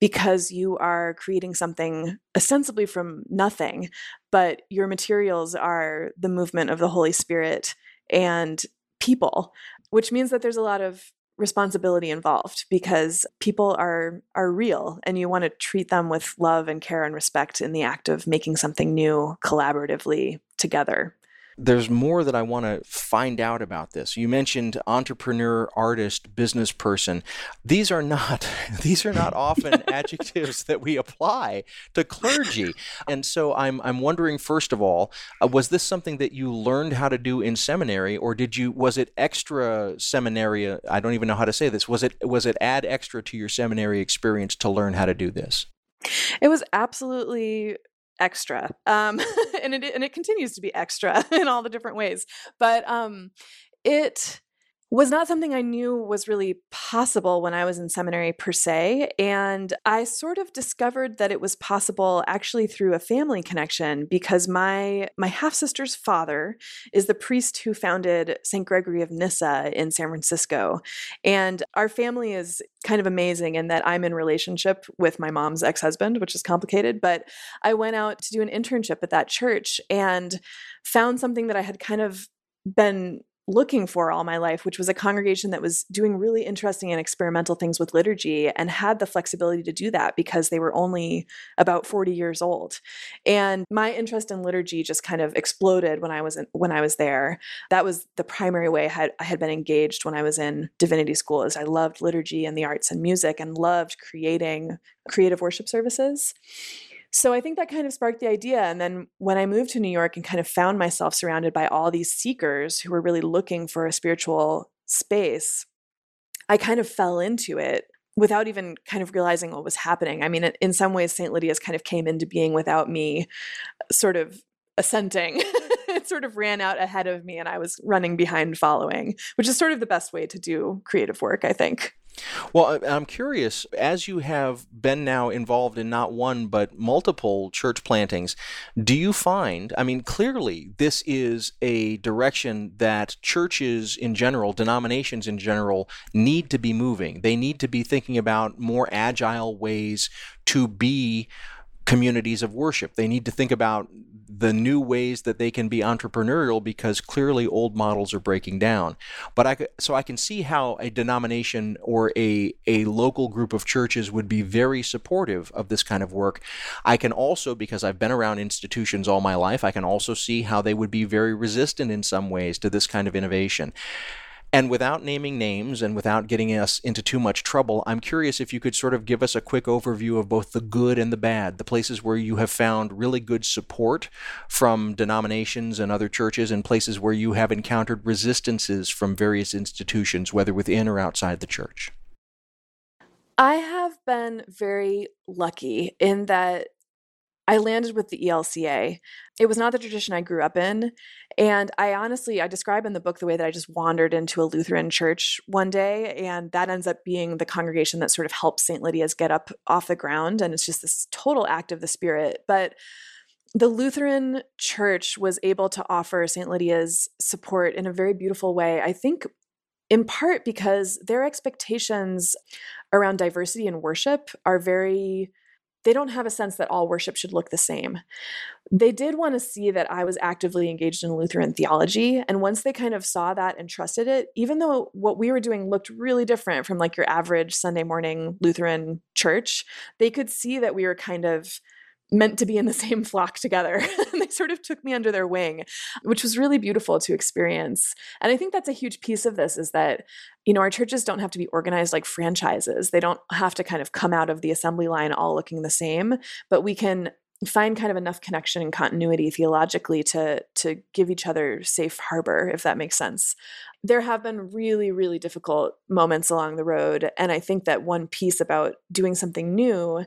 because you are creating something ostensibly from nothing, but your materials are the movement of the Holy Spirit and people, which means that there's a lot of responsibility involved because people are are real and you want to treat them with love and care and respect in the act of making something new collaboratively together there's more that I want to find out about this. You mentioned entrepreneur, artist, business person. These are not these are not often adjectives that we apply to clergy. And so I'm I'm wondering first of all, uh, was this something that you learned how to do in seminary or did you was it extra seminary I don't even know how to say this. Was it was it add extra to your seminary experience to learn how to do this? It was absolutely extra um, and it and it continues to be extra in all the different ways but um, it was not something I knew was really possible when I was in seminary per se. And I sort of discovered that it was possible actually through a family connection because my my half-sister's father is the priest who founded St. Gregory of Nyssa in San Francisco. And our family is kind of amazing in that I'm in relationship with my mom's ex-husband, which is complicated, but I went out to do an internship at that church and found something that I had kind of been looking for all my life, which was a congregation that was doing really interesting and experimental things with liturgy and had the flexibility to do that because they were only about 40 years old. And my interest in liturgy just kind of exploded when I was in, when I was there. That was the primary way I had, I had been engaged when I was in divinity school is I loved liturgy and the arts and music and loved creating creative worship services. So I think that kind of sparked the idea. And then when I moved to New York and kind of found myself surrounded by all these seekers who were really looking for a spiritual space, I kind of fell into it without even kind of realizing what was happening. I mean, in some ways, St. Lydia's kind of came into being without me uh, sort of assenting. it sort of ran out ahead of me and I was running behind following, which is sort of the best way to do creative work, I think. Well, I'm curious, as you have been now involved in not one but multiple church plantings, do you find, I mean, clearly this is a direction that churches in general, denominations in general, need to be moving. They need to be thinking about more agile ways to be communities of worship. They need to think about the new ways that they can be entrepreneurial because clearly old models are breaking down. But I so I can see how a denomination or a a local group of churches would be very supportive of this kind of work. I can also because I've been around institutions all my life, I can also see how they would be very resistant in some ways to this kind of innovation. And without naming names and without getting us into too much trouble, I'm curious if you could sort of give us a quick overview of both the good and the bad, the places where you have found really good support from denominations and other churches, and places where you have encountered resistances from various institutions, whether within or outside the church. I have been very lucky in that I landed with the ELCA. It was not the tradition I grew up in. And I honestly, I describe in the book the way that I just wandered into a Lutheran church one day. And that ends up being the congregation that sort of helps St. Lydia's get up off the ground. And it's just this total act of the spirit. But the Lutheran church was able to offer St. Lydia's support in a very beautiful way. I think in part because their expectations around diversity in worship are very they don't have a sense that all worship should look the same. They did want to see that I was actively engaged in Lutheran theology. And once they kind of saw that and trusted it, even though what we were doing looked really different from like your average Sunday morning Lutheran church, they could see that we were kind of meant to be in the same flock together. they sort of took me under their wing, which was really beautiful to experience. And I think that's a huge piece of this is that, you know, our churches don't have to be organized like franchises. They don't have to kind of come out of the assembly line all looking the same, but we can find kind of enough connection and continuity theologically to to give each other safe harbor if that makes sense. There have been really really difficult moments along the road and i think that one piece about doing something new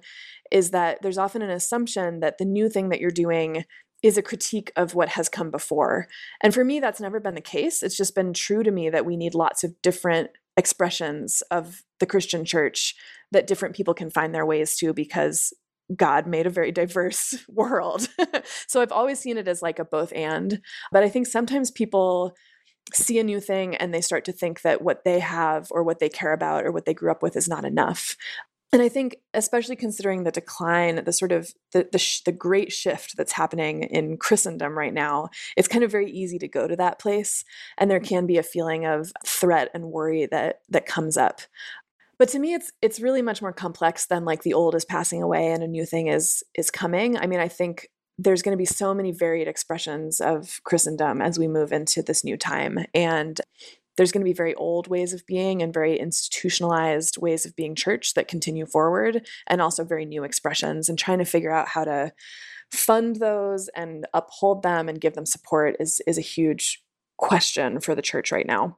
is that there's often an assumption that the new thing that you're doing is a critique of what has come before. And for me that's never been the case. It's just been true to me that we need lots of different expressions of the christian church that different people can find their ways to because God made a very diverse world. so I've always seen it as like a both and. But I think sometimes people see a new thing and they start to think that what they have or what they care about or what they grew up with is not enough. And I think, especially considering the decline, the sort of the the, sh- the great shift that's happening in Christendom right now, it's kind of very easy to go to that place, and there can be a feeling of threat and worry that that comes up. But to me, it's it's really much more complex than like the old is passing away and a new thing is is coming. I mean, I think there's going to be so many varied expressions of Christendom as we move into this new time, and there's going to be very old ways of being and very institutionalized ways of being church that continue forward, and also very new expressions. And trying to figure out how to fund those and uphold them and give them support is is a huge question for the church right now.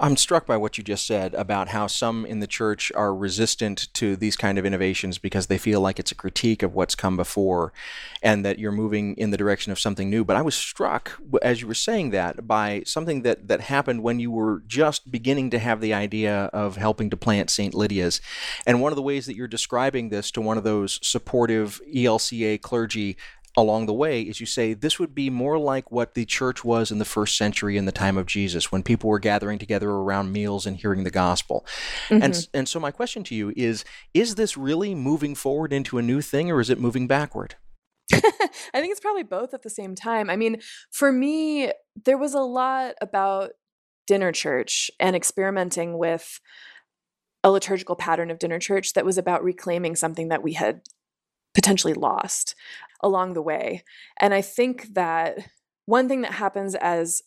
I'm struck by what you just said about how some in the church are resistant to these kind of innovations because they feel like it's a critique of what's come before and that you're moving in the direction of something new. But I was struck as you were saying that by something that, that happened when you were just beginning to have the idea of helping to plant St. Lydia's. And one of the ways that you're describing this to one of those supportive ELCA clergy along the way is you say this would be more like what the church was in the first century in the time of Jesus when people were gathering together around meals and hearing the gospel. Mm-hmm. And and so my question to you is is this really moving forward into a new thing or is it moving backward? I think it's probably both at the same time. I mean, for me there was a lot about dinner church and experimenting with a liturgical pattern of dinner church that was about reclaiming something that we had potentially lost along the way. And I think that one thing that happens as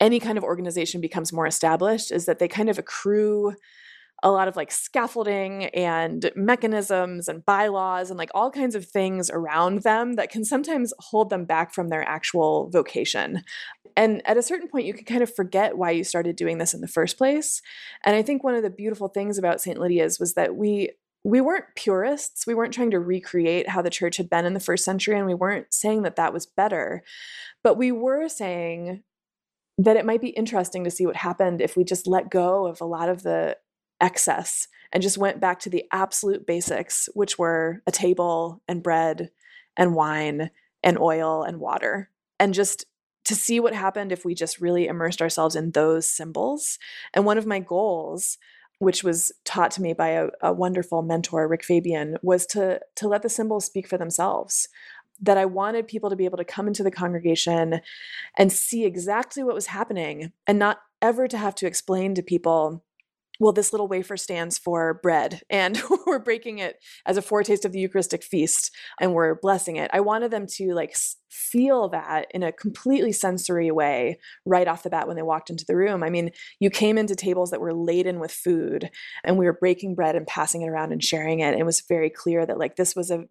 any kind of organization becomes more established is that they kind of accrue a lot of like scaffolding and mechanisms and bylaws and like all kinds of things around them that can sometimes hold them back from their actual vocation. And at a certain point, you can kind of forget why you started doing this in the first place. And I think one of the beautiful things about St. Lydia's was that we we weren't purists. We weren't trying to recreate how the church had been in the first century, and we weren't saying that that was better. But we were saying that it might be interesting to see what happened if we just let go of a lot of the excess and just went back to the absolute basics, which were a table and bread and wine and oil and water. And just to see what happened if we just really immersed ourselves in those symbols. And one of my goals, which was taught to me by a, a wonderful mentor, Rick Fabian, was to, to let the symbols speak for themselves. That I wanted people to be able to come into the congregation and see exactly what was happening and not ever to have to explain to people well, this little wafer stands for bread, and we're breaking it as a foretaste of the Eucharistic feast, and we're blessing it. I wanted them to like feel that in a completely sensory way right off the bat when they walked into the room. I mean, you came into tables that were laden with food, and we were breaking bread and passing it around and sharing it. It was very clear that like this was a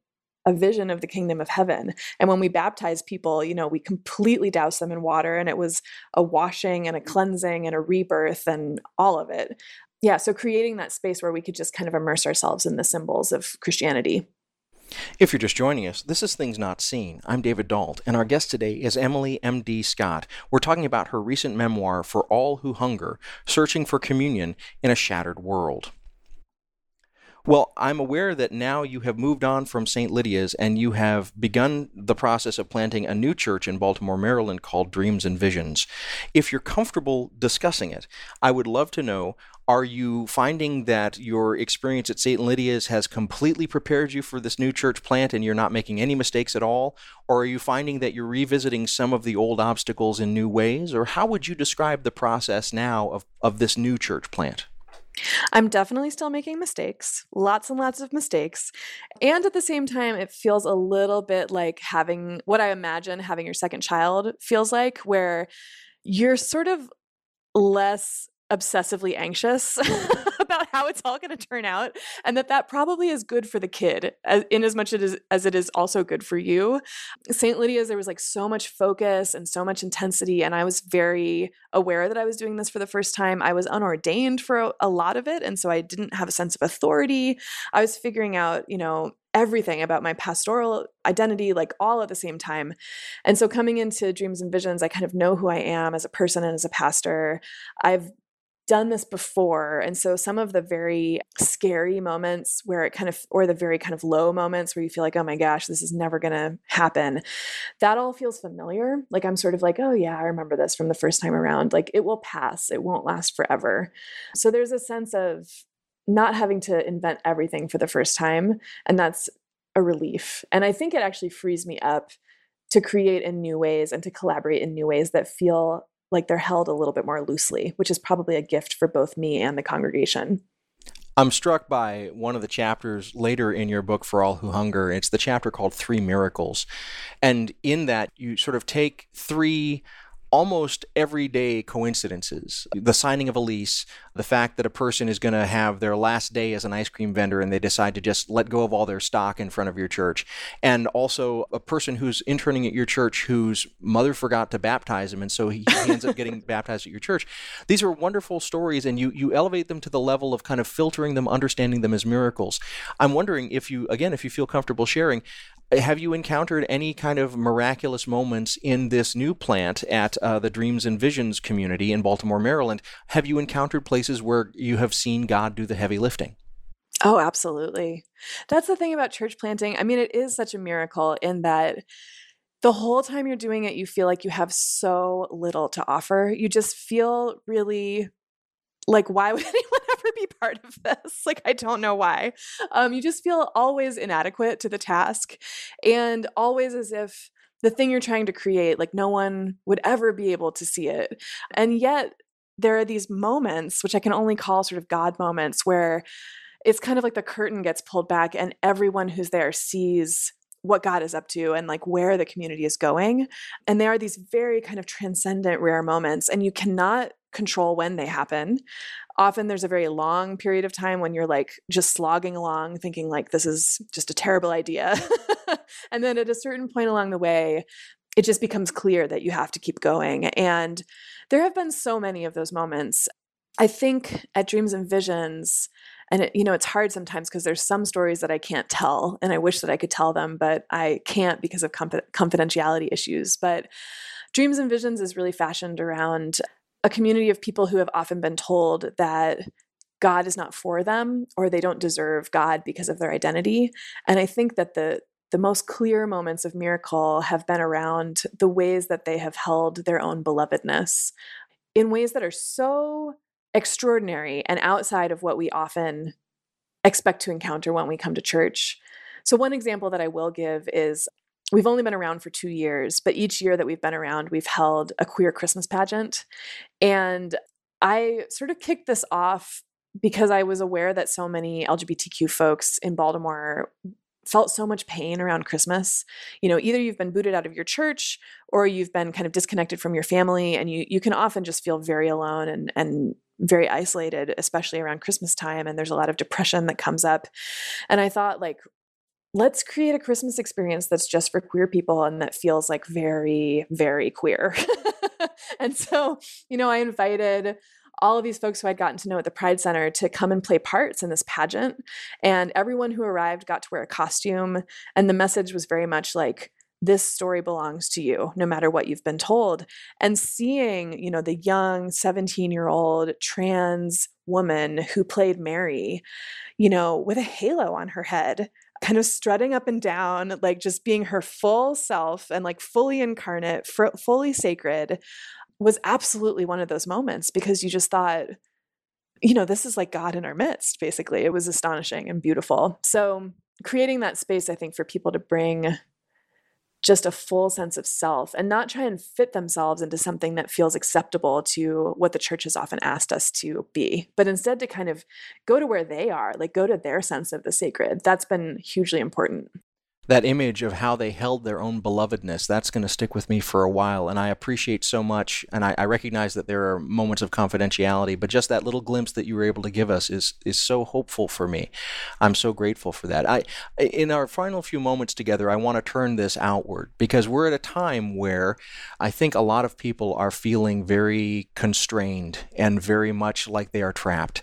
a vision of the kingdom of heaven. And when we baptize people, you know, we completely douse them in water and it was a washing and a cleansing and a rebirth and all of it yeah, so creating that space where we could just kind of immerse ourselves in the symbols of Christianity. If you're just joining us, this is Things Not Seen. I'm David Dault, and our guest today is Emily M.D. Scott. We're talking about her recent memoir, For All Who Hunger Searching for Communion in a Shattered World. Well, I'm aware that now you have moved on from St. Lydia's and you have begun the process of planting a new church in Baltimore, Maryland called Dreams and Visions. If you're comfortable discussing it, I would love to know are you finding that your experience at St. Lydia's has completely prepared you for this new church plant and you're not making any mistakes at all? Or are you finding that you're revisiting some of the old obstacles in new ways? Or how would you describe the process now of, of this new church plant? I'm definitely still making mistakes, lots and lots of mistakes. And at the same time, it feels a little bit like having what I imagine having your second child feels like, where you're sort of less obsessively anxious about how it's all going to turn out and that that probably is good for the kid as, in as much as, as it is also good for you st lydia's there was like so much focus and so much intensity and i was very aware that i was doing this for the first time i was unordained for a, a lot of it and so i didn't have a sense of authority i was figuring out you know everything about my pastoral identity, like all at the same time. And so coming into Dreams and Visions, I kind of know who I am as a person and as a pastor. I've done this before. And so some of the very scary moments where it kind of, or the very kind of low moments where you feel like, oh my gosh, this is never going to happen, that all feels familiar. Like I'm sort of like, oh yeah, I remember this from the first time around. Like it will pass, it won't last forever. So there's a sense of not having to invent everything for the first time. And that's a relief. And I think it actually frees me up to create in new ways and to collaborate in new ways that feel like they're held a little bit more loosely, which is probably a gift for both me and the congregation. I'm struck by one of the chapters later in your book, For All Who Hunger. It's the chapter called Three Miracles. And in that, you sort of take three almost everyday coincidences. The signing of a lease, the fact that a person is going to have their last day as an ice cream vendor and they decide to just let go of all their stock in front of your church, and also a person who's interning at your church whose mother forgot to baptize him and so he, ends up getting baptized at your church. These are wonderful stories and you you elevate them to the level of kind of filtering them, understanding them as miracles. I'm wondering if you again if you feel comfortable sharing have you encountered any kind of miraculous moments in this new plant at uh, the Dreams and Visions community in Baltimore, Maryland? Have you encountered places where you have seen God do the heavy lifting? Oh, absolutely. That's the thing about church planting. I mean, it is such a miracle in that the whole time you're doing it, you feel like you have so little to offer. You just feel really like, why would anyone ever be part of this. Like, I don't know why. Um, you just feel always inadequate to the task and always as if the thing you're trying to create, like, no one would ever be able to see it. And yet, there are these moments, which I can only call sort of God moments, where it's kind of like the curtain gets pulled back and everyone who's there sees what God is up to and like where the community is going. And they are these very kind of transcendent, rare moments, and you cannot control when they happen. Often there's a very long period of time when you're like just slogging along, thinking like this is just a terrible idea. and then at a certain point along the way, it just becomes clear that you have to keep going. And there have been so many of those moments. I think at Dreams and Visions, and it, you know, it's hard sometimes because there's some stories that I can't tell, and I wish that I could tell them, but I can't because of confidentiality issues. But Dreams and Visions is really fashioned around a community of people who have often been told that God is not for them or they don't deserve God because of their identity. And I think that the the most clear moments of miracle have been around the ways that they have held their own belovedness in ways that are so extraordinary and outside of what we often expect to encounter when we come to church. So, one example that I will give is we've only been around for two years, but each year that we've been around, we've held a queer Christmas pageant. And I sort of kicked this off because I was aware that so many LGBTQ folks in Baltimore felt so much pain around Christmas. You know, either you've been booted out of your church or you've been kind of disconnected from your family and you you can often just feel very alone and and very isolated especially around Christmas time and there's a lot of depression that comes up. And I thought like let's create a Christmas experience that's just for queer people and that feels like very very queer. and so, you know, I invited all of these folks who I'd gotten to know at the Pride Center to come and play parts in this pageant. And everyone who arrived got to wear a costume. And the message was very much like, this story belongs to you no matter what you've been told and seeing you know the young 17 year old trans woman who played mary you know with a halo on her head kind of strutting up and down like just being her full self and like fully incarnate fully sacred was absolutely one of those moments because you just thought, you know, this is like God in our midst, basically. It was astonishing and beautiful. So, creating that space, I think, for people to bring just a full sense of self and not try and fit themselves into something that feels acceptable to what the church has often asked us to be, but instead to kind of go to where they are, like go to their sense of the sacred. That's been hugely important that image of how they held their own belovedness, that's going to stick with me for a while. And I appreciate so much, and I, I, recognize that there are moments of confidentiality, but just that little glimpse that you were able to give us is is so hopeful for me. I'm so grateful for that. I, in our final few moments together, I want to turn this outward because we're at a time where I think a lot of people are feeling very constrained and very much like they are trapped.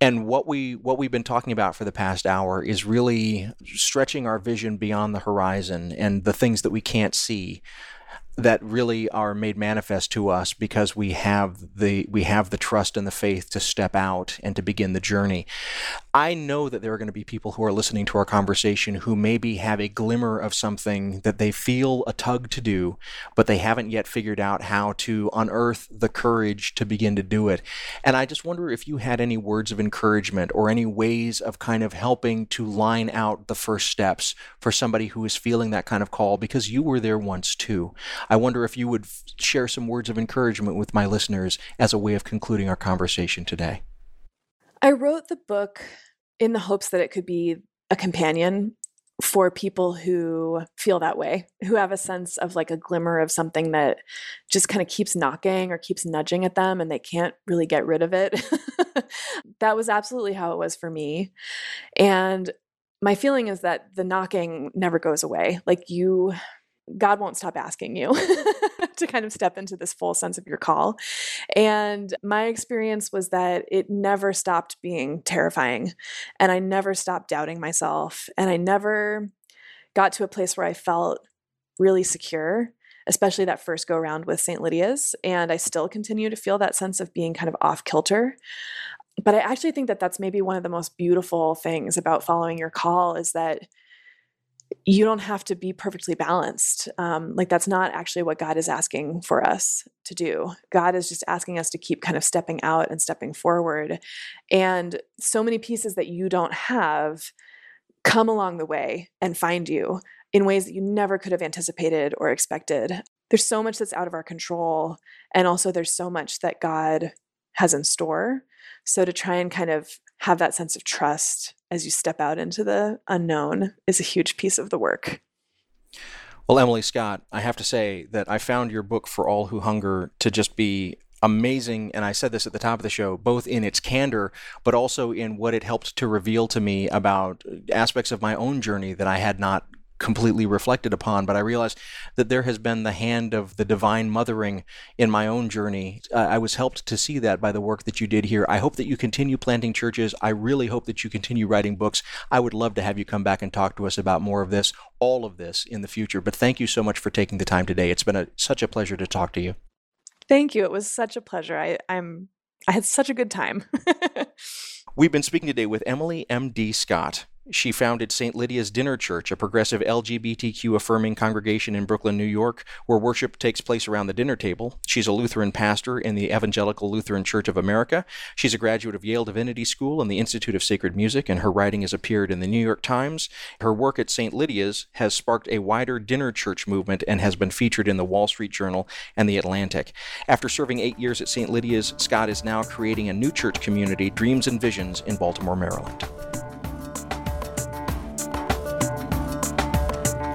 And what we what we've been talking about for the past hour is really stretching our vision beyond the horizon and the things that we can't see that really are made manifest to us because we have the we have the trust and the faith to step out and to begin the journey. I know that there are going to be people who are listening to our conversation who maybe have a glimmer of something that they feel a tug to do, but they haven't yet figured out how to unearth the courage to begin to do it. And I just wonder if you had any words of encouragement or any ways of kind of helping to line out the first steps for somebody who is feeling that kind of call because you were there once too. I wonder if you would share some words of encouragement with my listeners as a way of concluding our conversation today. I wrote the book in the hopes that it could be a companion for people who feel that way, who have a sense of like a glimmer of something that just kind of keeps knocking or keeps nudging at them and they can't really get rid of it. that was absolutely how it was for me. And my feeling is that the knocking never goes away. Like you God won't stop asking you to kind of step into this full sense of your call. And my experience was that it never stopped being terrifying. And I never stopped doubting myself. And I never got to a place where I felt really secure, especially that first go around with St. Lydia's. And I still continue to feel that sense of being kind of off kilter. But I actually think that that's maybe one of the most beautiful things about following your call is that you don't have to be perfectly balanced. Um, like that's not actually what God is asking for us to do. God is just asking us to keep kind of stepping out and stepping forward. And so many pieces that you don't have come along the way and find you in ways that you never could have anticipated or expected. There's so much that's out of our control. And also, there's so much that God has in store. So, to try and kind of have that sense of trust as you step out into the unknown is a huge piece of the work. Well, Emily Scott, I have to say that I found your book, For All Who Hunger, to just be amazing. And I said this at the top of the show, both in its candor, but also in what it helped to reveal to me about uh, aspects of my own journey that I had not completely reflected upon, but I realized that there has been the hand of the divine mothering in my own journey. Uh, I was helped to see that by the work that you did here. I hope that you continue planting churches. I really hope that you continue writing books. I would love to have you come back and talk to us about more of this, all of this in the future. But thank you so much for taking the time today. It's been a, such a pleasure to talk to you. Thank you. It was such a pleasure. I, I'm I had such a good time. We've been speaking today with Emily M.D. Scott. She founded St. Lydia's Dinner Church, a progressive LGBTQ affirming congregation in Brooklyn, New York, where worship takes place around the dinner table. She's a Lutheran pastor in the Evangelical Lutheran Church of America. She's a graduate of Yale Divinity School and the Institute of Sacred Music, and her writing has appeared in the New York Times. Her work at St. Lydia's has sparked a wider dinner church movement and has been featured in the Wall Street Journal and the Atlantic. After serving eight years at St. Lydia's, Scott is now creating a new church community, Dreams and Visions, in Baltimore, Maryland.